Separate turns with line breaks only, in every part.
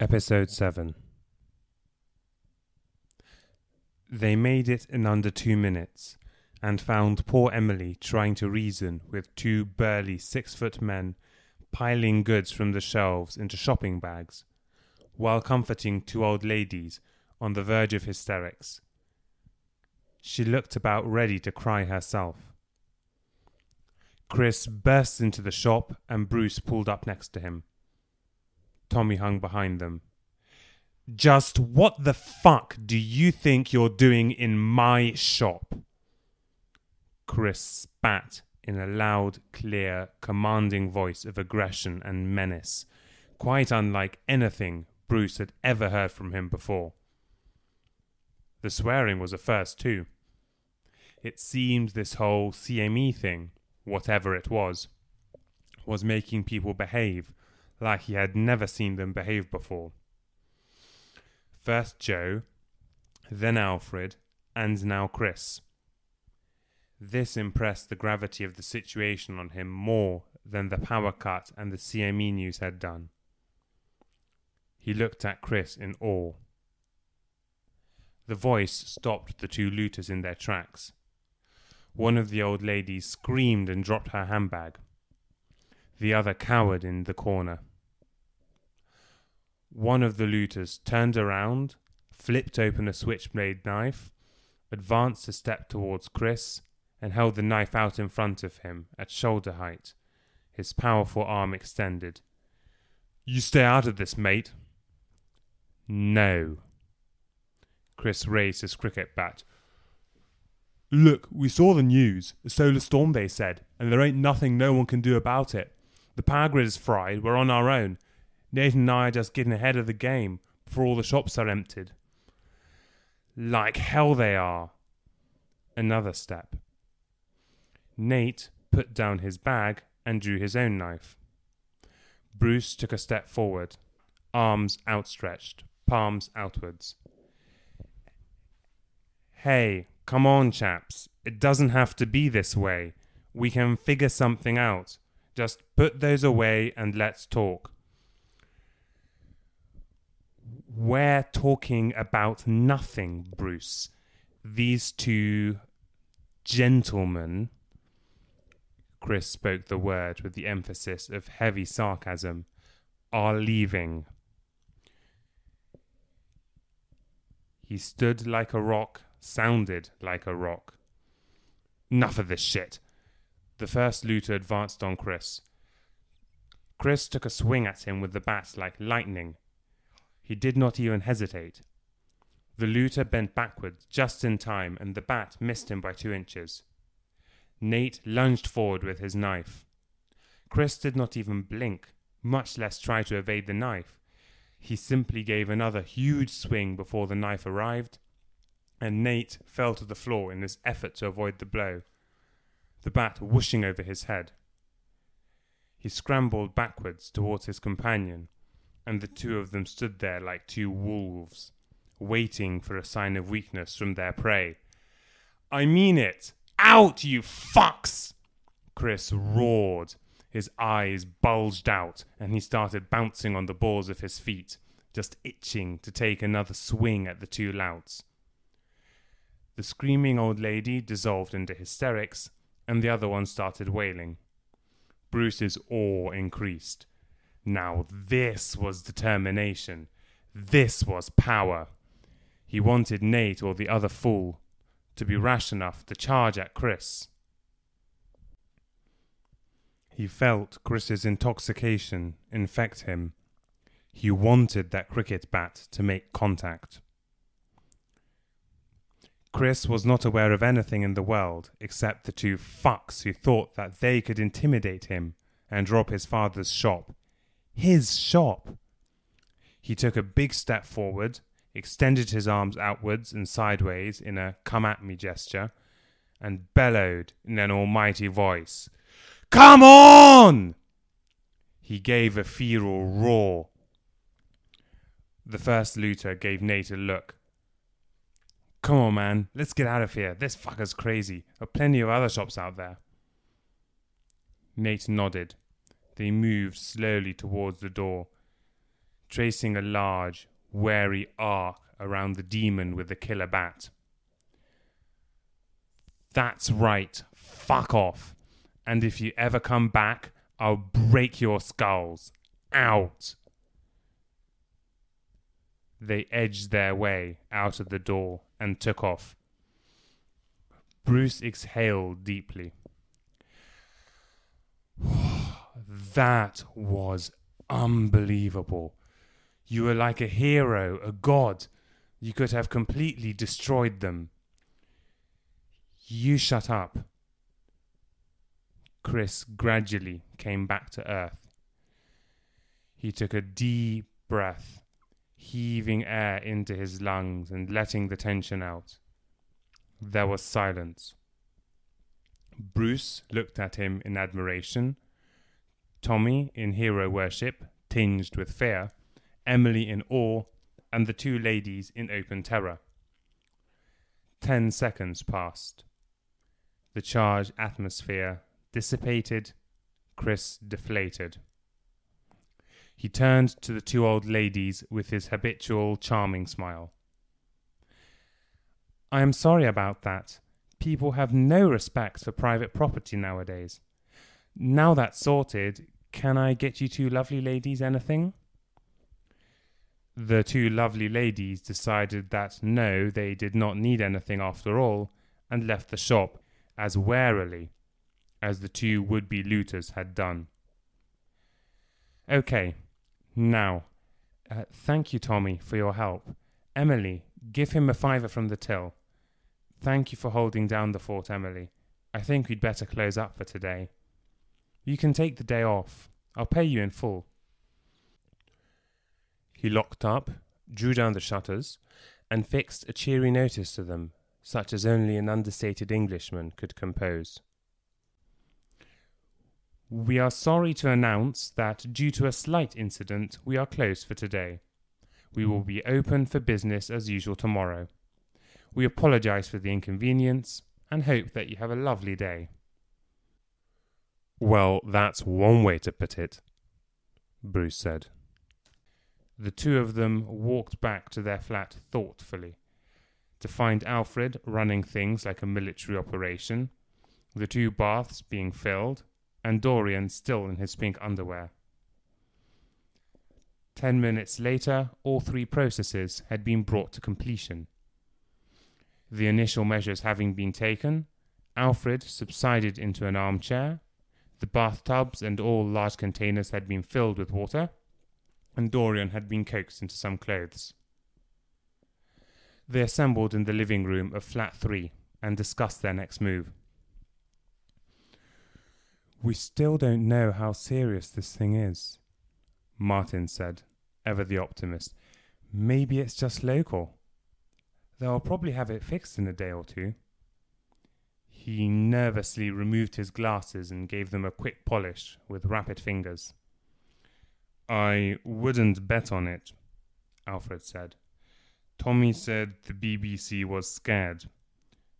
Episode 7 They made it in under two minutes and found poor Emily trying to reason with two burly six foot men piling goods from the shelves into shopping bags while comforting two old ladies on the verge of hysterics. She looked about ready to cry herself. Chris burst into the shop and Bruce pulled up next to him. Tommy hung behind them. Just what the fuck do you think you're doing in my shop? Chris spat in a loud, clear, commanding voice of aggression and menace, quite unlike anything Bruce had ever heard from him before. The swearing was a first, too. It seemed this whole CME thing, whatever it was, was making people behave like he had never seen them behave before. First Joe, then Alfred, and now Chris. This impressed the gravity of the situation on him more than the power cut and the CME news had done. He looked at Chris in awe. The voice stopped the two looters in their tracks. One of the old ladies screamed and dropped her handbag. The other cowered in the corner. One of the looters turned around, flipped open a switchblade knife, advanced a step towards Chris, and held the knife out in front of him at shoulder height, his powerful arm extended. You stay out of this, mate. No. Chris raised his cricket bat. Look, we saw the news. A solar storm, they said, and there ain't nothing no one can do about it. The power grid is fried. We're on our own. Nathan and I are just getting ahead of the game before all the shops are emptied. Like hell they are. Another step. Nate put down his bag and drew his own knife. Bruce took a step forward, arms outstretched, palms outwards. Hey, come on, chaps. It doesn't have to be this way. We can figure something out. Just put those away and let's talk. We're talking about nothing, Bruce. These two gentlemen, Chris spoke the word with the emphasis of heavy sarcasm, are leaving. He stood like a rock, sounded like a rock. Enough of this shit. The first looter advanced on Chris. Chris took a swing at him with the bat like lightning. He did not even hesitate. The looter bent backward just in time, and the bat missed him by two inches. Nate lunged forward with his knife. Chris did not even blink, much less try to evade the knife. He simply gave another huge swing before the knife arrived, and Nate fell to the floor in his effort to avoid the blow, the bat whooshing over his head. He scrambled backwards towards his companion, and the two of them stood there like two wolves, waiting for a sign of weakness from their prey. I mean it! Out, you fucks! Chris roared. His eyes bulged out, and he started bouncing on the balls of his feet, just itching to take another swing at the two louts. The screaming old lady dissolved into hysterics, and the other one started wailing. Bruce's awe increased. Now this was determination. This was power. He wanted Nate or the other fool to be rash enough to charge at Chris. He felt Chris's intoxication infect him. He wanted that cricket bat to make contact. Chris was not aware of anything in the world except the two fucks who thought that they could intimidate him and rob his father's shop. His shop! He took a big step forward, extended his arms outwards and sideways in a come at me gesture, and bellowed in an almighty voice, Come on! He gave a feral roar. The first looter gave Nate a look. Come on, man, let's get out of here. This fucker's crazy. There are plenty of other shops out there. Nate nodded. They moved slowly towards the door. tracing a large, wary arc around the demon with the killer bat. That's right. Fuck off. And if you ever come back, I'll break your skulls. Out. They edged their way out of the door and took off. Bruce exhaled deeply. That was unbelievable. You were like a hero, a god. You could have completely destroyed them. You shut up. Chris gradually came back to earth. He took a deep breath, heaving air into his lungs and letting the tension out. There was silence. Bruce looked at him in admiration, Tommy in hero worship, tinged with fear, Emily in awe, and the two ladies in open terror. Ten seconds passed. The charged atmosphere dissipated, Chris deflated. He turned to the two old ladies with his habitual charming smile. I am sorry about that. People have no respect for private property nowadays. Now that's sorted, can I get you two lovely ladies anything? The two lovely ladies decided that no, they did not need anything after all, and left the shop as warily as the two would be looters had done. Okay, now, uh, thank you, Tommy, for your help. Emily, give him a fiver from the till. Thank you for holding down the fort, Emily. I think we'd better close up for today. You can take the day off. I'll pay you in full. He locked up, drew down the shutters, and fixed a cheery notice to them, such as only an understated Englishman could compose. We are sorry to announce that, due to a slight incident, we are closed for today. We will be open for business as usual tomorrow. We apologize for the inconvenience and hope that you have a lovely day. Well, that's one way to put it, Bruce said. The two of them walked back to their flat thoughtfully, to find Alfred running things like a military operation, the two baths being filled, and Dorian still in his pink underwear. Ten minutes later, all three processes had been brought to completion. The initial measures having been taken, Alfred subsided into an armchair, the bathtubs and all large containers had been filled with water, and Dorian had been coaxed into some clothes. They assembled in the living room of flat three and discussed their next move. We still don't know how serious this thing is, Martin said, ever the optimist. Maybe it's just local. They'll probably have it fixed in a day or two. He nervously removed his glasses and gave them a quick polish with rapid fingers. I wouldn't bet on it, Alfred said. Tommy said the BBC was scared.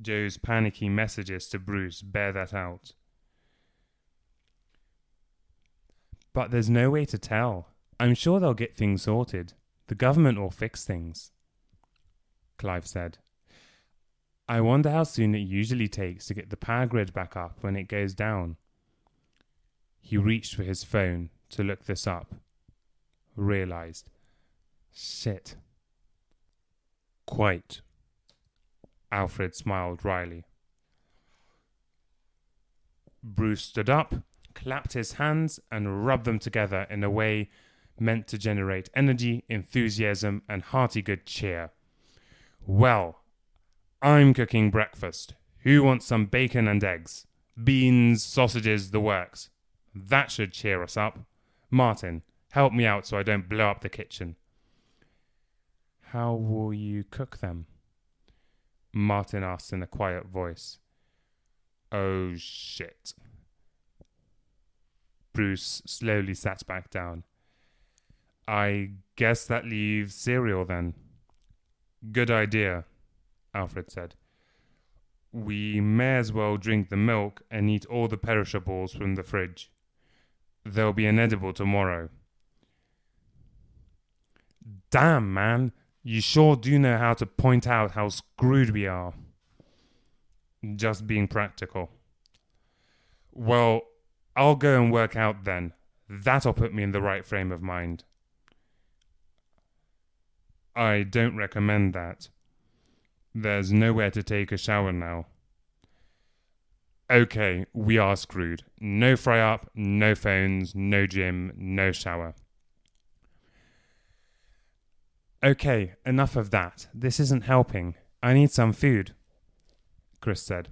Joe's panicky messages to Bruce bear that out. But there's no way to tell. I'm sure they'll get things sorted. The government will fix things. Clive said. I wonder how soon it usually takes to get the power grid back up when it goes down. He hmm. reached for his phone to look this up. Realized. Shit. Quite. Alfred smiled wryly. Bruce stood up clapped his hands, and rubbed them together in a way meant to generate energy, enthusiasm, and hearty good cheer. Well, I'm cooking breakfast. Who wants some bacon and eggs? Beans, sausages, the works. That should cheer us up. Martin, help me out so I don't blow up the kitchen. How will you cook them? Martin asked in a quiet voice. Oh shit. Bruce slowly sat back down. I guess that leaves cereal then. Good idea, Alfred said. We may as well drink the milk and eat all the perishables from the fridge. There'll be an edible tomorrow. Damn, man, you sure do know how to point out how screwed we are. Just being practical. Well, I'll go and work out then. That'll put me in the right frame of mind. I don't recommend that. There's nowhere to take a shower now. Okay, we are screwed. No fry up, no phones, no gym, no shower. Okay, enough of that. This isn't helping. I need some food, Chris said.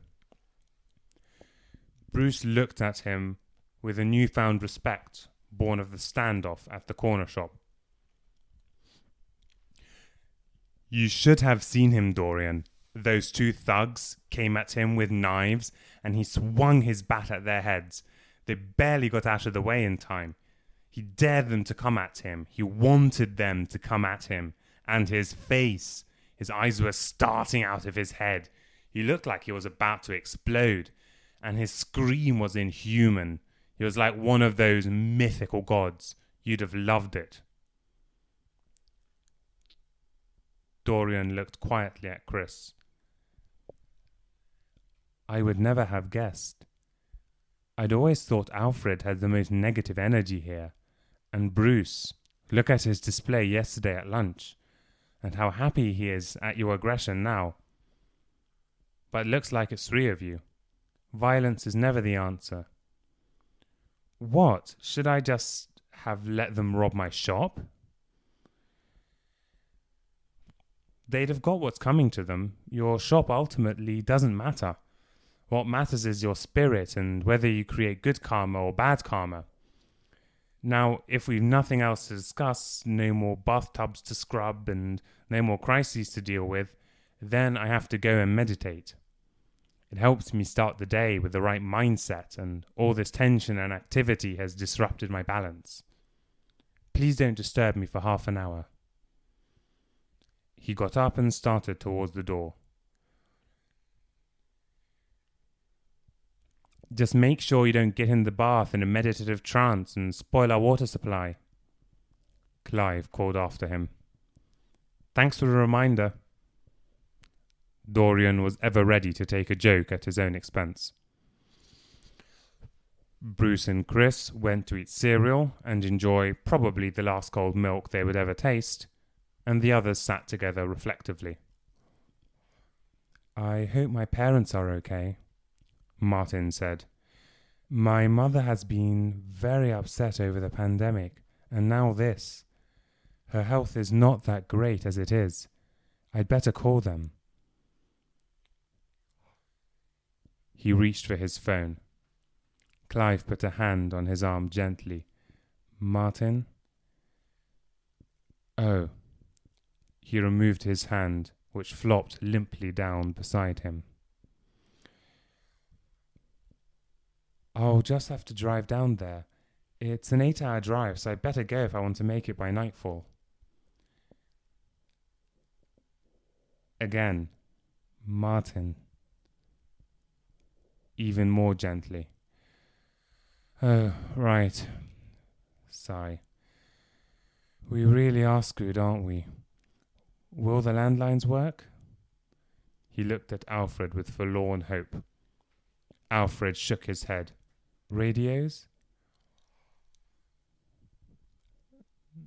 Bruce looked at him with a newfound respect born of the standoff at the corner shop. You should have seen him, Dorian. Those two thugs came at him with knives, and he swung his bat at their heads. They barely got out of the way in time. He dared them to come at him. He wanted them to come at him. And his face, his eyes were starting out of his head. He looked like he was about to explode. And his scream was inhuman. He was like one of those mythical gods. You'd have loved it. Dorian looked quietly at Chris. I would never have guessed. I'd always thought Alfred had the most negative energy here. And Bruce, look at his display yesterday at lunch, and how happy he is at your aggression now. But it looks like it's three of you. Violence is never the answer. What? Should I just have let them rob my shop? They'd have got what's coming to them. Your shop ultimately doesn't matter. What matters is your spirit and whether you create good karma or bad karma. Now, if we've nothing else to discuss, no more bathtubs to scrub, and no more crises to deal with, then I have to go and meditate. It helps me start the day with the right mindset, and all this tension and activity has disrupted my balance. Please don't disturb me for half an hour. He got up and started towards the door. Just make sure you don't get in the bath in a meditative trance and spoil our water supply. Clive called after him. Thanks for the reminder. Dorian was ever ready to take a joke at his own expense. Bruce and Chris went to eat cereal and enjoy probably the last cold milk they would ever taste, and the others sat together reflectively. I hope my parents are okay, Martin said. My mother has been very upset over the pandemic, and now this. Her health is not that great as it is. I'd better call them. He reached for his phone. Clive put a hand on his arm gently. Martin? Oh. He removed his hand, which flopped limply down beside him. I'll just have to drive down there. It's an eight hour drive, so I'd better go if I want to make it by nightfall. Again, Martin even more gently. Oh, right. Sigh. We really are screwed, aren't we? Will the landlines work? He looked at Alfred with forlorn hope. Alfred shook his head. Radios?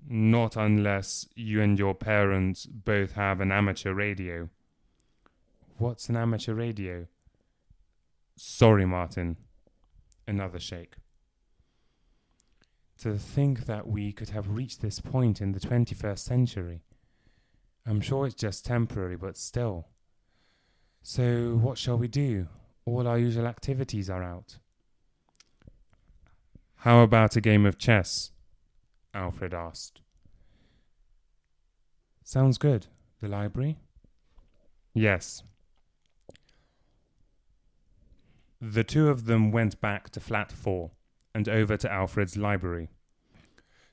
Not unless you and your parents both have an amateur radio. What's an amateur radio? Sorry, Martin. Another shake. To think that we could have reached this point in the 21st century. I'm sure it's just temporary, but still. So, what shall we do? All our usual activities are out. How about a game of chess? Alfred asked. Sounds good. The library? Yes. The two of them went back to flat four and over to Alfred's library.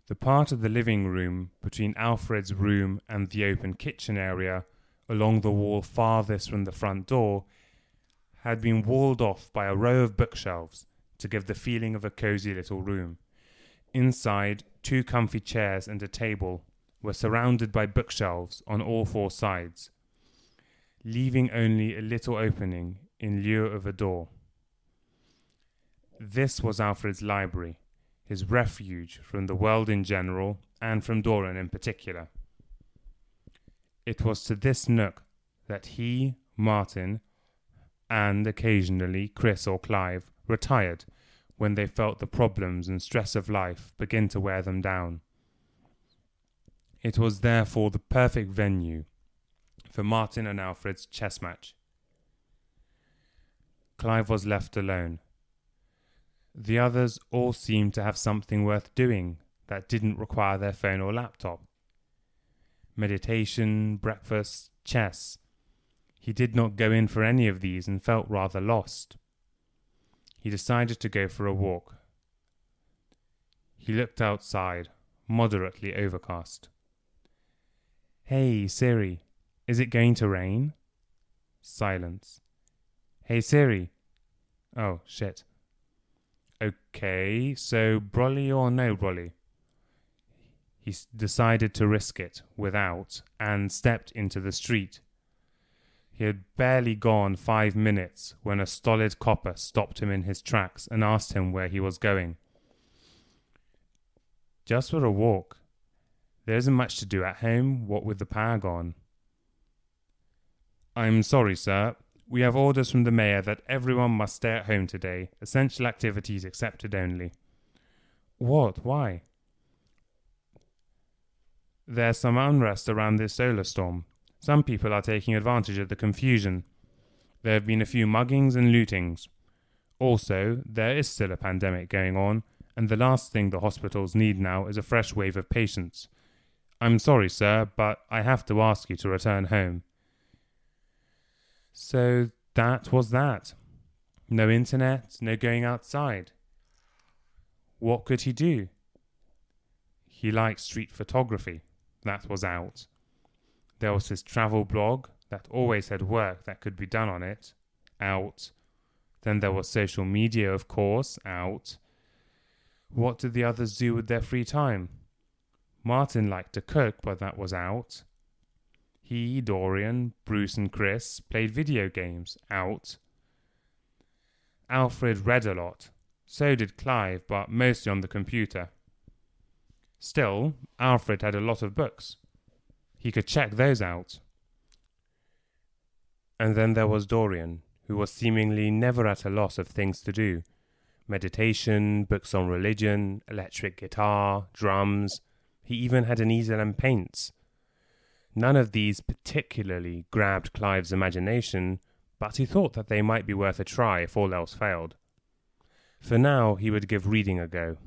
The part of the living room between Alfred's room and the open kitchen area, along the wall farthest from the front door, had been walled off by a row of bookshelves to give the feeling of a cozy little room. Inside, two comfy chairs and a table, were surrounded by bookshelves on all four sides, leaving only a little opening in lieu of a door. This was Alfred's library, his refuge from the world in general and from Dorian in particular. It was to this nook that he, Martin, and occasionally Chris or Clive retired when they felt the problems and stress of life begin to wear them down. It was therefore the perfect venue for Martin and Alfred's chess match. Clive was left alone. The others all seemed to have something worth doing that didn't require their phone or laptop. Meditation, breakfast, chess. He did not go in for any of these and felt rather lost. He decided to go for a walk. He looked outside, moderately overcast. Hey, Siri, is it going to rain? Silence. Hey, Siri. Oh, shit. Okay, so Brolly or no Brolly? He decided to risk it without and stepped into the street. He had barely gone five minutes when a stolid copper stopped him in his tracks and asked him where he was going. Just for a walk, there isn't much to do at home, what with the power gone. I'm sorry, sir. We have orders from the mayor that everyone must stay at home today, essential activities accepted only. What? Why? There's some unrest around this solar storm. Some people are taking advantage of the confusion. There have been a few muggings and lootings. Also, there is still a pandemic going on, and the last thing the hospitals need now is a fresh wave of patients. I'm sorry, sir, but I have to ask you to return home. So that was that. No internet, no going outside. What could he do? He liked street photography. That was out. There was his travel blog that always had work that could be done on it. Out. Then there was social media, of course. Out. What did the others do with their free time? Martin liked to cook, but that was out. He, Dorian, Bruce, and Chris played video games out. Alfred read a lot. So did Clive, but mostly on the computer. Still, Alfred had a lot of books. He could check those out. And then there was Dorian, who was seemingly never at a loss of things to do meditation, books on religion, electric guitar, drums, he even had an easel and paints. None of these particularly grabbed Clive's imagination, but he thought that they might be worth a try if all else failed. For now, he would give reading a go.